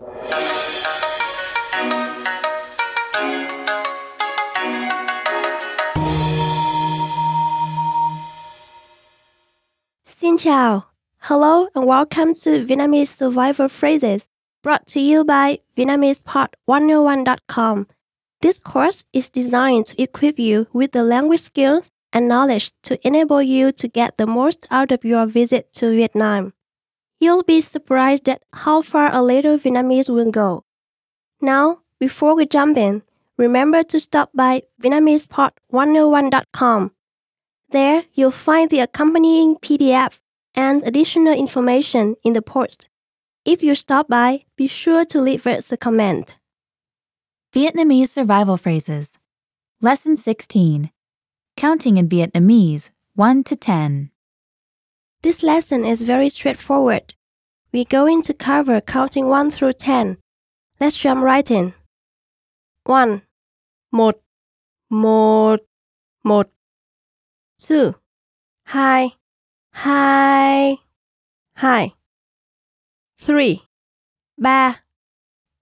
Xin chào. Hello and welcome to Vietnamese Survival Phrases brought to you by VietnamesePod101.com. This course is designed to equip you with the language skills and knowledge to enable you to get the most out of your visit to Vietnam. You'll be surprised at how far a little Vietnamese will go. Now, before we jump in, remember to stop by VietnamesePod101.com. There, you'll find the accompanying PDF and additional information in the post. If you stop by, be sure to leave us a comment. Vietnamese survival phrases. Lesson 16. Counting in Vietnamese 1 to 10. This lesson is very straightforward. We're going to cover counting 1 through 10. Let's jump right in. 1. Một, một, một. 2. Hai, hai, hai. 3. Ba,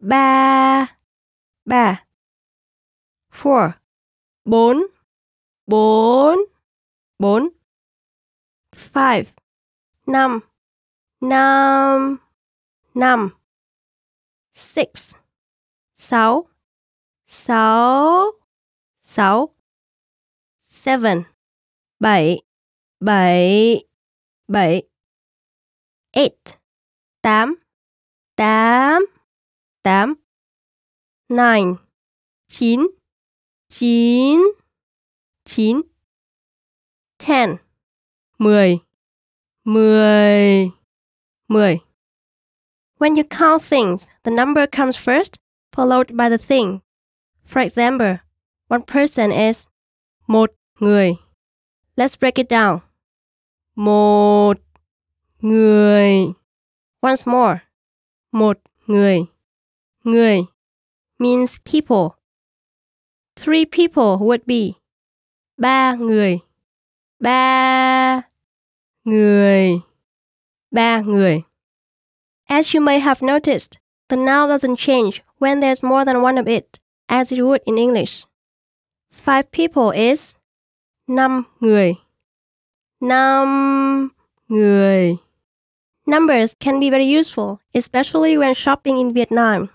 ba, ba. 4. Bốn, bốn, bốn. 5. Năm. Năm. Năm. Six. Sáu. Sáu. Sáu. Seven. Bảy. Bảy. Bảy. Eight. Tám. Tám. Tám. Nine. Chín. Chín. Chín. Ten. Mười mười, mười. When you count things, the number comes first, followed by the thing. For example, one person is một người. Let's break it down. Một người. Once more. Một người. Người means people. Three people would be ba người. Ba người. Ba người. As you may have noticed, the noun doesn't change when there's more than one of it, as it would in English. Five people is năm người. Năm người. Numbers can be very useful, especially when shopping in Vietnam.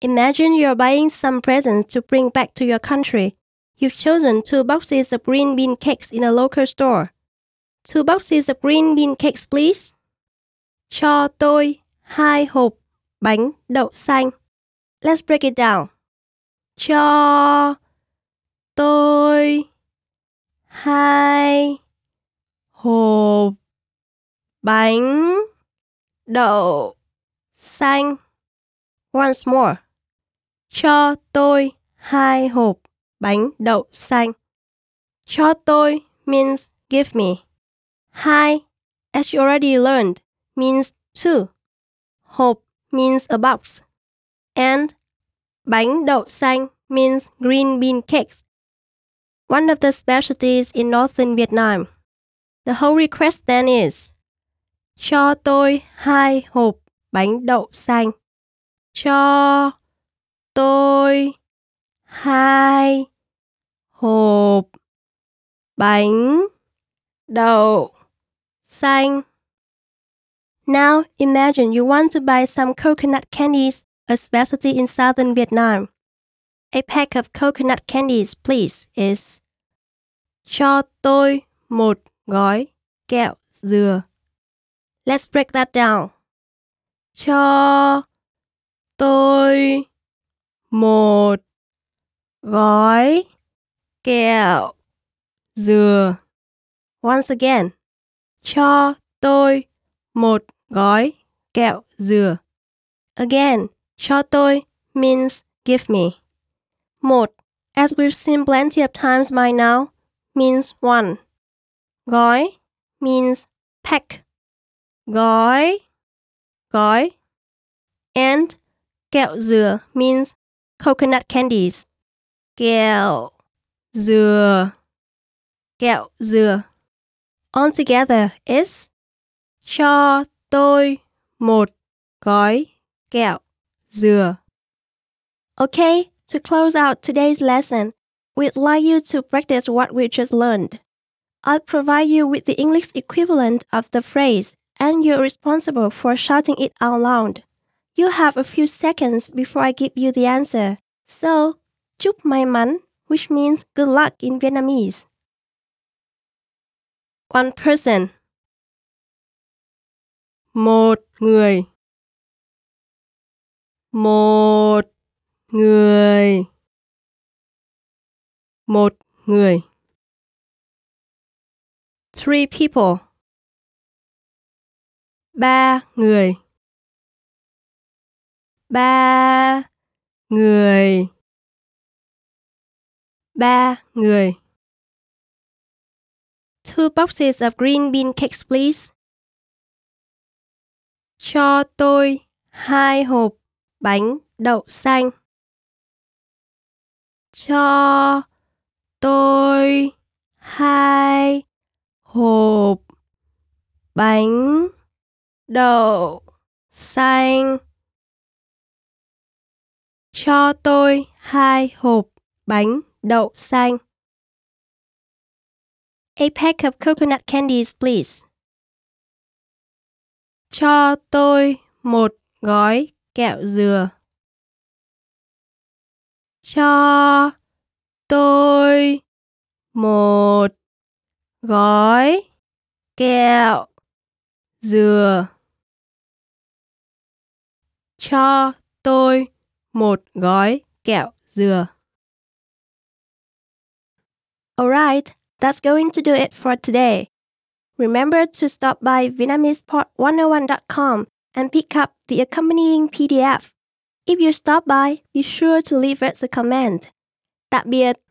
Imagine you're buying some presents to bring back to your country. You've chosen two boxes of green bean cakes in a local store. Two boxes of green bean cakes, please. Cho tôi hai hộp bánh đậu xanh. Let's break it down. Cho tôi hai hộp bánh đậu xanh. Once more. Cho tôi hai hộp bánh đậu xanh. Cho tôi means give me. Hai, as you already learned, means two. Hộp means a box. And bánh đậu xanh means green bean cakes. One of the specialties in northern Vietnam. The whole request then is cho tôi hai hộp bánh đậu xanh. Cho tôi hai hộp bánh đậu xanh. Now imagine you want to buy some coconut candies, a specialty in southern Vietnam. A pack of coconut candies, please, is cho tôi một gói kẹo dừa. Let's break that down. Cho tôi một gói kẹo dừa. Once again. Cho tôi một gói kẹo dừa. Again, cho tôi means give me. Một, as we've seen plenty of times by now, means one. Gói means pack. Gói, gói. And kẹo dừa means coconut candies. Kẹo dừa, kẹo dừa. Altogether is cho tôi một gói kẹo, dừa. Okay, to close out today's lesson, we'd like you to practice what we just learned. I'll provide you with the English equivalent of the phrase, and you're responsible for shouting it out loud. You have a few seconds before I give you the answer. So, chúc may mắn, which means good luck in Vietnamese. One person. Một người. Một người. Một người. Three people. Ba người. Ba người. Ba người. Two boxes of green bean cakes, please. Cho tôi hai hộp bánh đậu xanh. Cho tôi hai hộp bánh đậu xanh. Cho tôi hai hộp bánh đậu xanh. A pack of coconut candies, please. Cho tôi một gói kẹo dừa. Cho tôi một gói kẹo dừa. Cho tôi một gói kẹo dừa. Alright, that's going to do it for today. Remember to stop by VietnamesePod101.com and pick up the accompanying PDF. If you stop by, be sure to leave us a comment. Tạm biệt